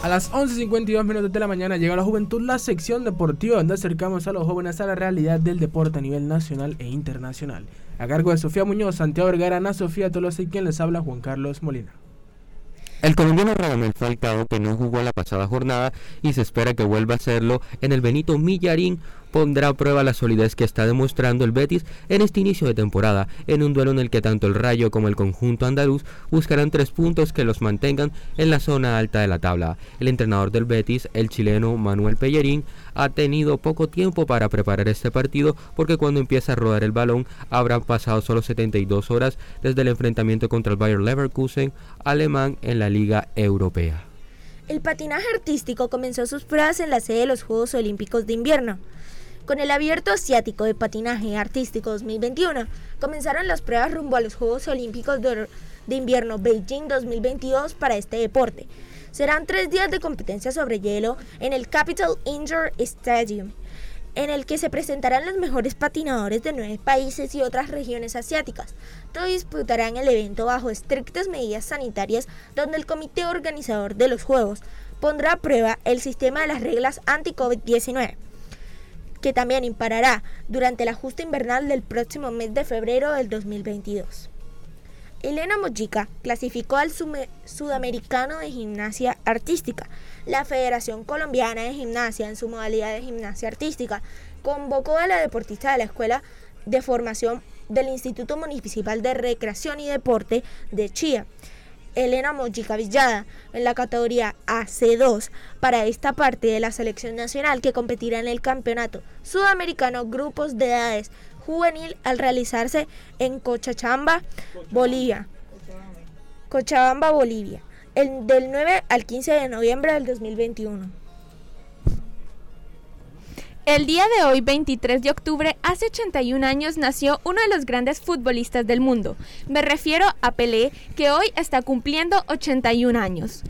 A las 11.52 minutos de la mañana llega la juventud, la sección deportiva donde acercamos a los jóvenes a la realidad del deporte a nivel nacional e internacional. A cargo de Sofía Muñoz, Santiago Vergara, Ana Sofía Tolosa y quien les habla Juan Carlos Molina. El colombiano Radamel Falcao, que no jugó la pasada jornada y se espera que vuelva a hacerlo en el Benito Millarín, pondrá a prueba la solidez que está demostrando el Betis en este inicio de temporada, en un duelo en el que tanto el Rayo como el conjunto andaluz buscarán tres puntos que los mantengan en la zona alta de la tabla. El entrenador del Betis, el chileno Manuel Pellerín, ha tenido poco tiempo para preparar este partido porque cuando empieza a rodar el balón habrán pasado solo 72 horas desde el enfrentamiento contra el Bayer Leverkusen alemán en la Liga Europea. El patinaje artístico comenzó sus pruebas en la sede de los Juegos Olímpicos de Invierno. Con el Abierto Asiático de Patinaje Artístico 2021, comenzaron las pruebas rumbo a los Juegos Olímpicos de, de Invierno Beijing 2022 para este deporte. Serán tres días de competencia sobre hielo en el Capital Indoor Stadium, en el que se presentarán los mejores patinadores de nueve países y otras regiones asiáticas. Todos disputarán el evento bajo estrictas medidas sanitarias donde el comité organizador de los Juegos pondrá a prueba el sistema de las reglas anti-COVID-19 que también imparará durante la justa invernal del próximo mes de febrero del 2022. Elena Mojica clasificó al Sudamericano de Gimnasia Artística. La Federación Colombiana de Gimnasia, en su modalidad de gimnasia artística, convocó a la deportista de la Escuela de Formación del Instituto Municipal de Recreación y Deporte de Chía, Elena Mojica Villada, en la categoría AC2 para esta parte de la selección nacional que competirá en el Campeonato Sudamericano Grupos de Edades juvenil al realizarse en Cochabamba, Bolivia. Cochabamba, Bolivia, el, del 9 al 15 de noviembre del 2021. El día de hoy, 23 de octubre, hace 81 años nació uno de los grandes futbolistas del mundo. Me refiero a Pelé, que hoy está cumpliendo 81 años.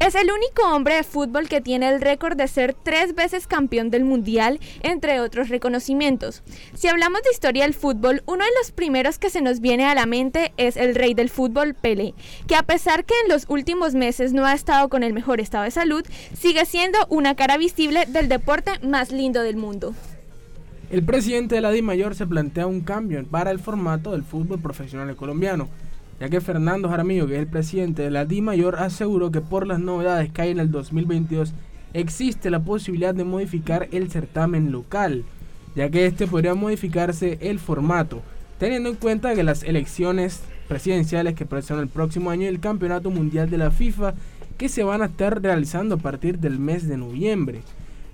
Es el único hombre de fútbol que tiene el récord de ser tres veces campeón del mundial, entre otros reconocimientos. Si hablamos de historia del fútbol, uno de los primeros que se nos viene a la mente es el rey del fútbol, Pelé, que a pesar que en los últimos meses no ha estado con el mejor estado de salud, sigue siendo una cara visible del deporte más lindo del mundo. El presidente de la DIMAYOR se plantea un cambio para el formato del fútbol profesional colombiano ya que Fernando Jaramillo, que es el presidente de la Di Mayor, aseguró que por las novedades que hay en el 2022 existe la posibilidad de modificar el certamen local, ya que este podría modificarse el formato, teniendo en cuenta que las elecciones presidenciales que parecen el próximo año y el Campeonato Mundial de la FIFA que se van a estar realizando a partir del mes de noviembre.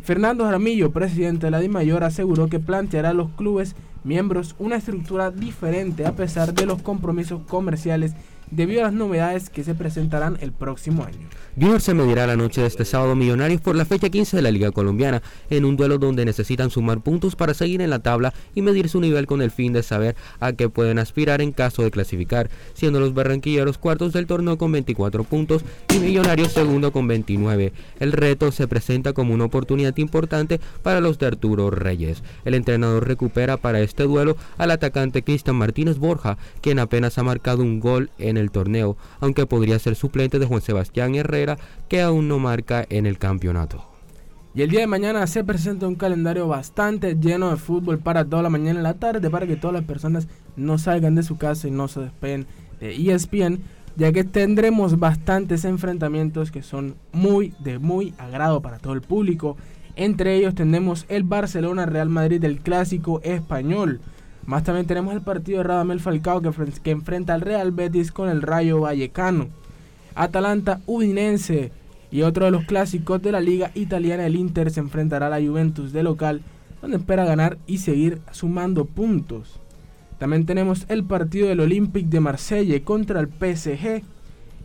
Fernando Jaramillo, presidente de la DIMAYOR, aseguró que planteará a los clubes miembros una estructura diferente a pesar de los compromisos comerciales debido a las novedades que se presentarán el próximo año. Junior se medirá la noche de este sábado Millonarios por la fecha 15 de la Liga Colombiana, en un duelo donde necesitan sumar puntos para seguir en la tabla y medir su nivel con el fin de saber a qué pueden aspirar en caso de clasificar, siendo los barranquilleros cuartos del torneo con 24 puntos y Millonarios segundo con 29. El reto se presenta como una oportunidad importante para los de Arturo Reyes. El entrenador recupera para este duelo al atacante Cristian Martínez Borja, quien apenas ha marcado un gol en el torneo, aunque podría ser suplente de Juan Sebastián Herrera que aún no marca en el campeonato. Y el día de mañana se presenta un calendario bastante lleno de fútbol para toda la mañana y la tarde para que todas las personas no salgan de su casa y no se despeguen de ESPN, ya que tendremos bastantes enfrentamientos que son muy de muy agrado para todo el público. Entre ellos tenemos el Barcelona Real Madrid del clásico español. Más también tenemos el partido de Radamel Falcao que, enfrenta al Real Betis con el Rayo Vallecano. Atalanta Udinense. Y otro de los clásicos de la liga italiana, el Inter se enfrentará a la Juventus de local, donde espera ganar y seguir sumando puntos. También tenemos el partido del Olympique de Marsella contra el PSG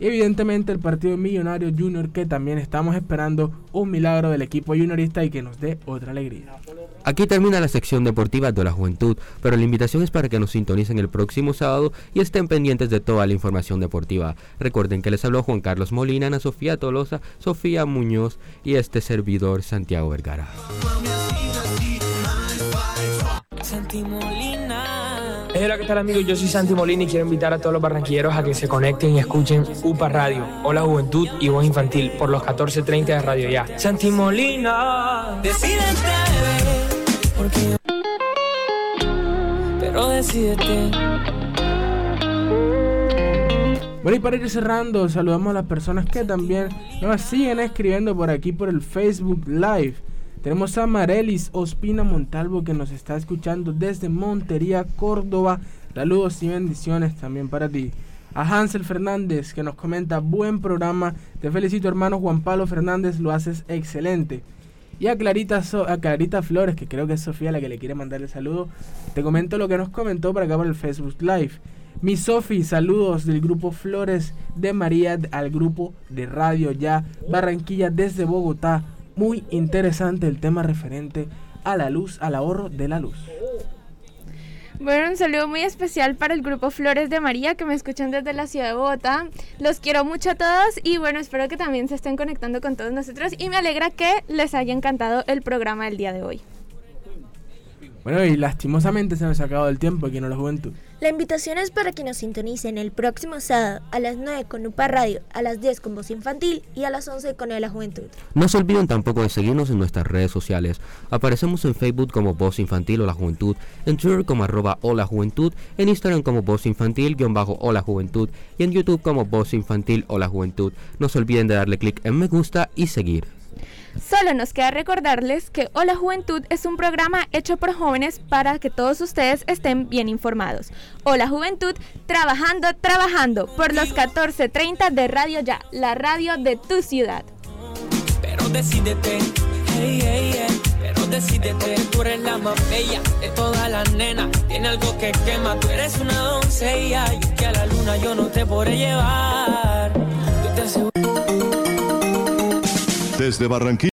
evidentemente el partido Millonario Junior que también estamos esperando un milagro del equipo juniorista y que nos dé otra alegría. Aquí termina la sección deportiva de la juventud, pero la invitación es para que nos sintonicen el próximo sábado y estén pendientes de toda la información deportiva. Recuerden que les habló Juan Carlos Molina, Ana Sofía Tolosa, Sofía Muñoz y este servidor Santiago Vergara. Hola, ¿qué tal amigos? Yo soy Santi Molina y quiero invitar a todos los barranquilleros a que se conecten y escuchen UPA Radio, Hola Juventud y Voz Infantil por los 14.30 de Radio Ya. Santi Molina, decídete, porque... Pero decídete. Bueno, y para ir cerrando, saludamos a las personas que también nos siguen escribiendo por aquí por el Facebook Live. Tenemos a Marelis Ospina Montalvo que nos está escuchando desde Montería, Córdoba. Saludos y bendiciones también para ti. A Hansel Fernández que nos comenta buen programa. Te felicito hermano Juan Pablo Fernández, lo haces excelente. Y a Clarita, a Clarita Flores, que creo que es Sofía la que le quiere mandar el saludo. Te comento lo que nos comentó para acá por el Facebook Live. Mi Sofi, saludos del grupo Flores de María al grupo de Radio Ya Barranquilla desde Bogotá muy interesante el tema referente a la luz, al ahorro de la luz. Bueno, un saludo muy especial para el grupo Flores de María que me escuchan desde la ciudad de Bogotá. Los quiero mucho a todos y bueno, espero que también se estén conectando con todos nosotros y me alegra que les haya encantado el programa del día de hoy. Bueno, y lastimosamente se nos ha acabado el tiempo aquí en la juventud. La invitación es para que nos sintonicen el próximo sábado a las 9 con UPA Radio, a las 10 con Voz Infantil y a las 11 con la Juventud. No se olviden tampoco de seguirnos en nuestras redes sociales. Aparecemos en Facebook como Voz Infantil o la Juventud, en Twitter como arroba o la Juventud, en Instagram como Voz Infantil guion bajo o la Juventud y en YouTube como Voz Infantil o la Juventud. No se olviden de darle clic en me gusta y seguir. Solo nos queda recordarles que Hola Juventud es un programa hecho por jóvenes para que todos ustedes estén bien informados. Hola Juventud, trabajando, trabajando por los 14.30 de Radio Ya, la radio de tu ciudad. Pero decídete, hey, hey, hey, pero decídete, tú eres la más bella de todas las nenas. Tiene algo que quema, tú eres una doncella. Y que a la luna yo no te podré llevar. Yo te aseguro- Desde Barranquilla.